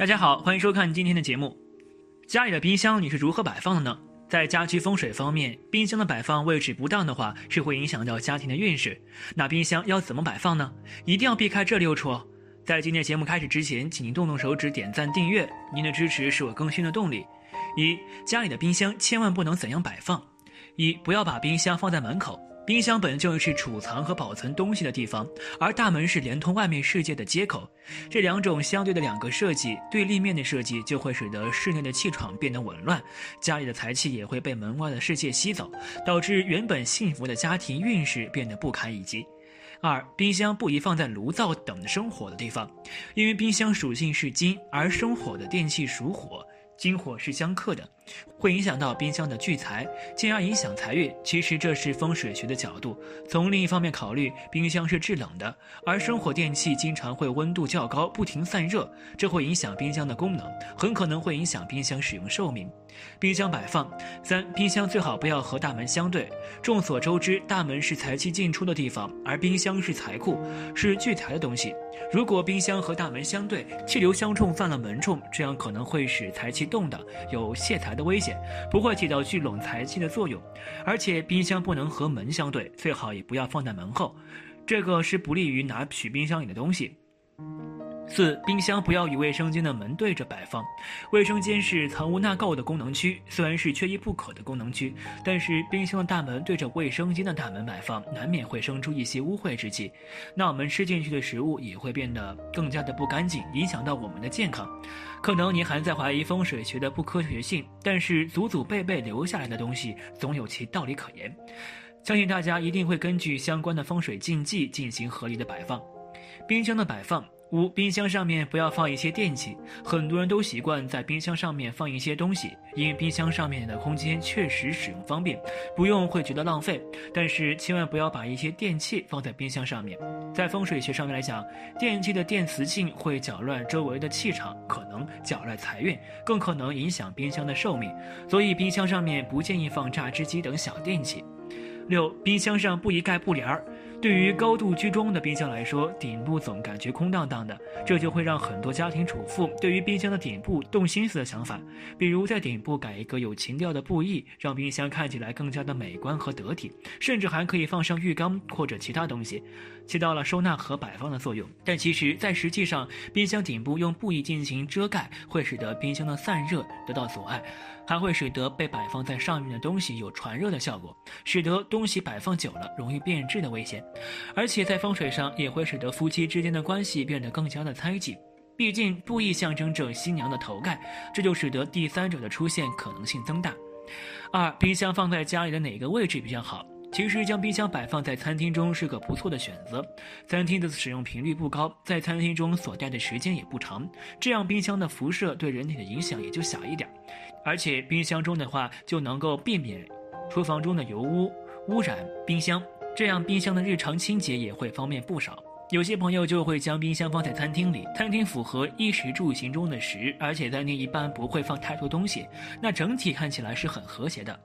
大家好，欢迎收看今天的节目。家里的冰箱你是如何摆放的呢？在家居风水方面，冰箱的摆放位置不当的话，是会影响到家庭的运势。那冰箱要怎么摆放呢？一定要避开这六处。在今天节目开始之前，请您动动手指点赞订阅，您的支持是我更新的动力。一，家里的冰箱千万不能怎样摆放？一，不要把冰箱放在门口。冰箱本就是储藏和保存东西的地方，而大门是连通外面世界的接口。这两种相对的两个设计，对立面的设计就会使得室内的气场变得紊乱，家里的财气也会被门外的世界吸走，导致原本幸福的家庭运势变得不堪一击。二，冰箱不宜放在炉灶等生火的地方，因为冰箱属性是金，而生火的电器属火。金火是相克的，会影响到冰箱的聚财，进而影响财运。其实这是风水学的角度。从另一方面考虑，冰箱是制冷的，而生火电器经常会温度较高，不停散热，这会影响冰箱的功能，很可能会影响冰箱使用寿命。冰箱摆放三，冰箱最好不要和大门相对。众所周知，大门是财气进出的地方，而冰箱是财库，是聚财的东西。如果冰箱和大门相对，气流相冲犯了门冲，这样可能会使财气动荡，有泄财的危险，不会起到聚拢财气的作用。而且冰箱不能和门相对，最好也不要放在门后，这个是不利于拿取冰箱里的东西。四、冰箱不要与卫生间的门对着摆放。卫生间是藏污纳垢的功能区，虽然是缺一不可的功能区，但是冰箱的大门对着卫生间的大门摆放，难免会生出一些污秽之气。那我们吃进去的食物也会变得更加的不干净，影响到我们的健康。可能你还在怀疑风水学的不科学性，但是祖祖辈辈留下来的东西总有其道理可言。相信大家一定会根据相关的风水禁忌进行合理的摆放。冰箱的摆放。五、冰箱上面不要放一些电器。很多人都习惯在冰箱上面放一些东西，因为冰箱上面的空间确实使用方便，不用会觉得浪费。但是千万不要把一些电器放在冰箱上面。在风水学上面来讲，电器的电磁性会搅乱周围的气场，可能搅乱财运，更可能影响冰箱的寿命。所以冰箱上面不建议放榨汁机等小电器。六、冰箱上不宜盖布帘儿。对于高度居中的冰箱来说，顶部总感觉空荡荡的，这就会让很多家庭主妇对于冰箱的顶部动心思的想法，比如在顶部改一个有情调的布艺，让冰箱看起来更加的美观和得体，甚至还可以放上浴缸或者其他东西，起到了收纳和摆放的作用。但其实，在实际上，冰箱顶部用布艺进行遮盖，会使得冰箱的散热得到阻碍。还会使得被摆放在上面的东西有传热的效果，使得东西摆放久了容易变质的危险。而且在风水上也会使得夫妻之间的关系变得更加的猜忌。毕竟布艺象征着新娘的头盖，这就使得第三者的出现可能性增大。二，冰箱放在家里的哪个位置比较好？其实将冰箱摆放在餐厅中是个不错的选择。餐厅的使用频率不高，在餐厅中所待的时间也不长，这样冰箱的辐射对人体的影响也就小一点。而且冰箱中的话就能够避免厨房中的油污污染冰箱，这样冰箱的日常清洁也会方便不少。有些朋友就会将冰箱放在餐厅里，餐厅符合衣食住行中的食，而且餐厅一般不会放太多东西，那整体看起来是很和谐的，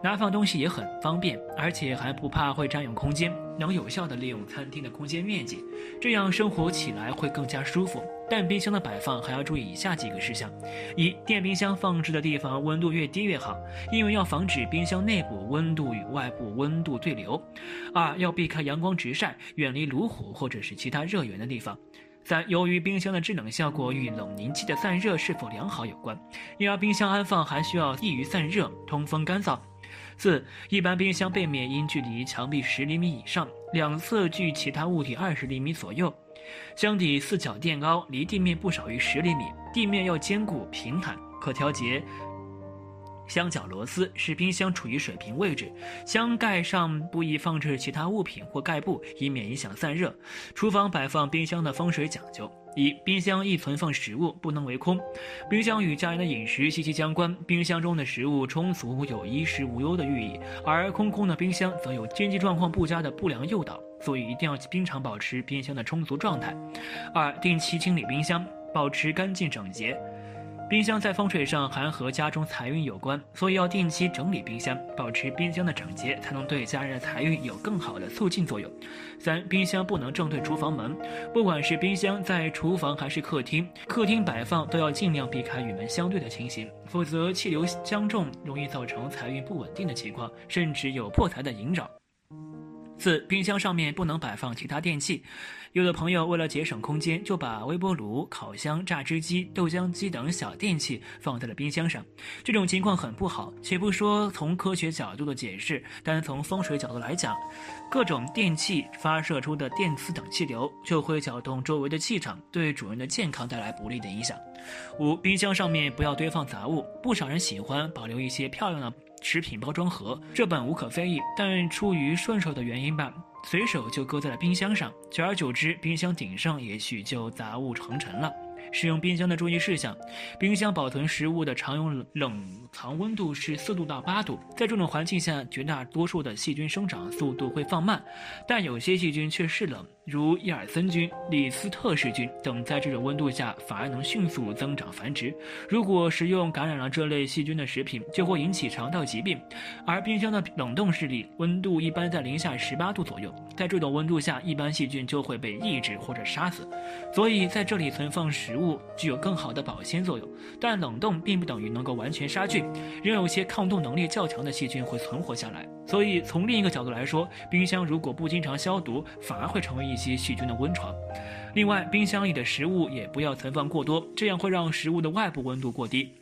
拿放东西也很方便，而且还不怕会占用空间，能有效地利用餐厅的空间面积，这样生活起来会更加舒服。但冰箱的摆放还要注意以下几个事项：一、电冰箱放置的地方温度越低越好，因为要防止冰箱内部温度与外部温度对流；二、要避开阳光直晒，远离炉火或者是其他热源的地方；三、由于冰箱的制冷效果与冷凝器的散热是否良好有关，因而冰箱安放还需要易于散热、通风干燥；四、一般冰箱背面应距离墙壁十厘米以上，两侧距其他物体二十厘米左右。箱底四角垫高，离地面不少于十厘米，地面要坚固平坦，可调节。箱角螺丝使冰箱处于水平位置，箱盖上不宜放置其他物品或盖布，以免影响散热。厨房摆放冰箱的风水讲究：一、冰箱易存放食物，不能为空。冰箱与家人的饮食息息相关，冰箱中的食物充足有衣食无忧的寓意，而空空的冰箱则有经济状况不佳的不良诱导。所以一定要经常保持冰箱的充足状态。二、定期清理冰箱，保持干净整洁。冰箱在风水上还和家中财运有关，所以要定期整理冰箱，保持冰箱的整洁，才能对家人的财运有更好的促进作用。三、冰箱不能正对厨房门，不管是冰箱在厨房还是客厅，客厅摆放都要尽量避开与门相对的情形，否则气流相重，容易造成财运不稳定的情况，甚至有破财的引扰。四、冰箱上面不能摆放其他电器。有的朋友为了节省空间，就把微波炉、烤箱、榨汁机、豆浆机等小电器放在了冰箱上。这种情况很不好。且不说从科学角度的解释，单从风水角度来讲，各种电器发射出的电磁等气流就会搅动周围的气场，对主人的健康带来不利的影响。五、冰箱上面不要堆放杂物。不少人喜欢保留一些漂亮的。食品包装盒，这本无可非议，但出于顺手的原因吧，随手就搁在了冰箱上，久而久之，冰箱顶上也许就杂物成尘了。使用冰箱的注意事项：冰箱保存食物的常用冷藏温度是四度到八度，在这种环境下，绝大多数的细菌生长速度会放慢，但有些细菌却是冷，如伊尔森菌、李斯特氏菌等，在这种温度下反而能迅速增长繁殖。如果食用感染了这类细菌的食品，就会引起肠道疾病。而冰箱的冷冻室里温度一般在零下十八度左右，在这种温度下，一般细菌就会被抑制或者杀死。所以在这里存放食物具有更好的保鲜作用，但冷冻并不等于能够完全杀菌，仍有些抗冻能力较强的细菌会存活下来。所以从另一个角度来说，冰箱如果不经常消毒，反而会成为一些细菌的温床。另外，冰箱里的食物也不要存放过多，这样会让食物的外部温度过低，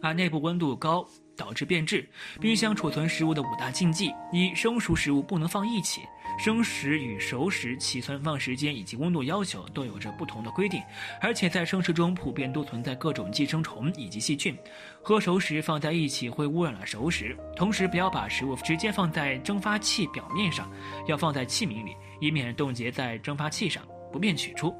而内部温度高。导致变质。冰箱储存食物的五大禁忌：一、生熟食物不能放一起。生食与熟食其存放时间以及温度要求都有着不同的规定，而且在生食中普遍都存在各种寄生虫以及细菌。和熟食放在一起会污染了熟食。同时，不要把食物直接放在蒸发器表面上，要放在器皿里，以免冻结在蒸发器上。不便取出。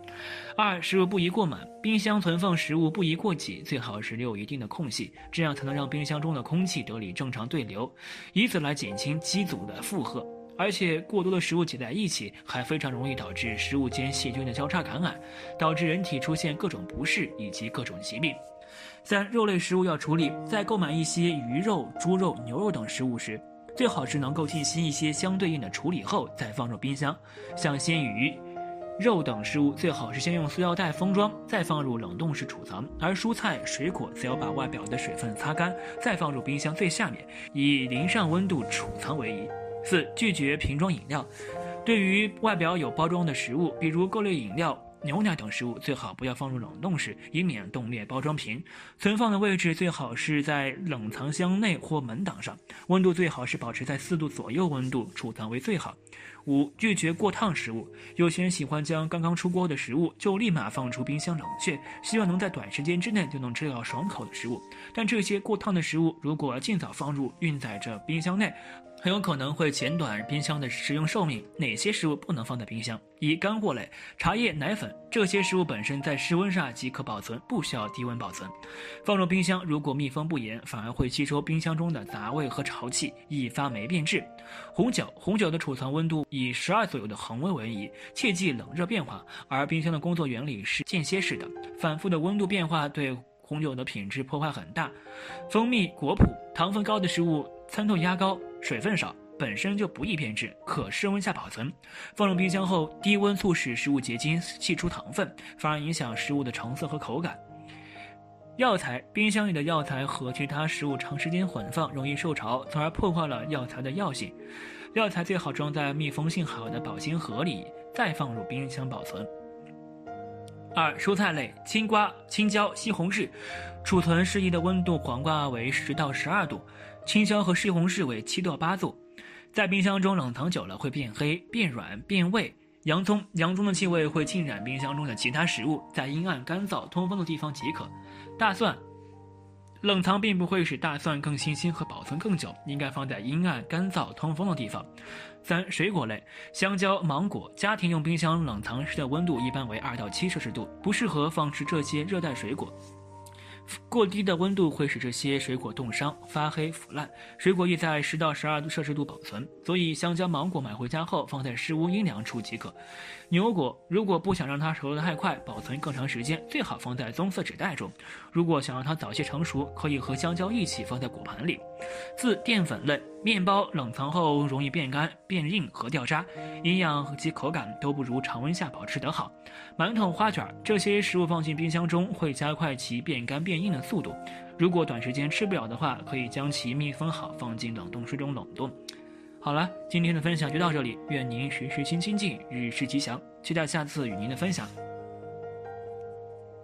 二、食物不宜过满，冰箱存放食物不宜过挤，最好是留有一定的空隙，这样才能让冰箱中的空气得以正常对流，以此来减轻机组的负荷。而且过多的食物挤在一起，还非常容易导致食物间细菌的交叉感染，导致人体出现各种不适以及各种疾病。三、肉类食物要处理，在购买一些鱼肉、猪肉、牛肉等食物时，最好是能够进行一些相对应的处理后再放入冰箱，像鲜鱼。肉等食物最好是先用塑料袋封装，再放入冷冻室储藏；而蔬菜、水果则要把外表的水分擦干，再放入冰箱最下面，以零上温度储藏为宜。四、拒绝瓶装饮料。对于外表有包装的食物，比如各类饮料。牛奶等食物最好不要放入冷冻室，以免冻裂包装瓶。存放的位置最好是在冷藏箱内或门挡上，温度最好是保持在四度左右温度储藏为最好。五、拒绝过烫食物。有些人喜欢将刚刚出锅的食物就立马放出冰箱冷却，希望能在短时间之内就能吃到爽口的食物。但这些过烫的食物如果尽早放入运载着冰箱内，很有可能会减短冰箱的使用寿命。哪些食物不能放在冰箱？一、干货类，茶叶、奶粉这些食物本身在室温下即可保存，不需要低温保存。放入冰箱，如果密封不严，反而会吸收冰箱中的杂味和潮气，易发霉变质。红酒，红酒的储藏温度以十二左右的恒温为宜，切忌冷热变化。而冰箱的工作原理是间歇式的，反复的温度变化对红酒的品质破坏很大。蜂蜜、果脯，糖分高的食物，参透压高。水分少，本身就不易变质，可室温下保存。放入冰箱后，低温促使食物结晶，析出糖分，反而影响食物的成色和口感。药材，冰箱里的药材和其他食物长时间混放，容易受潮，从而破坏了药材的药性。药材最好装在密封性好的保鲜盒里，再放入冰箱保存。二、蔬菜类，青瓜、青椒、西红柿，储存适宜的温度，黄瓜为十到十二度。青椒和西红柿为七到八度，在冰箱中冷藏久了会变黑、变软、变味。洋葱，洋葱的气味会浸染冰箱中的其他食物，在阴暗、干燥、通风的地方即可。大蒜，冷藏并不会使大蒜更新鲜和保存更久，应该放在阴暗、干燥、通风的地方。三、水果类，香蕉、芒果，家庭用冰箱冷藏时的温度一般为二到七摄氏度，不适合放置这些热带水果。过低的温度会使这些水果冻伤、发黑、腐烂。水果宜在十到十二摄氏度保存，所以香蕉、芒果买回家后放在室温阴凉处即可。牛果如果不想让它熟得太快，保存更长时间，最好放在棕色纸袋中。如果想让它早些成熟，可以和香蕉一起放在果盘里。四、淀粉类面包冷藏后容易变干、变硬和掉渣，营养及口感都不如常温下保持得好。馒头、花卷这些食物放进冰箱中会加快其变干变硬的速度。如果短时间吃不了的话，可以将其密封好，放进冷冻室中冷冻。好了，今天的分享就到这里，愿您时时心清静，日事吉祥，期待下次与您的分享。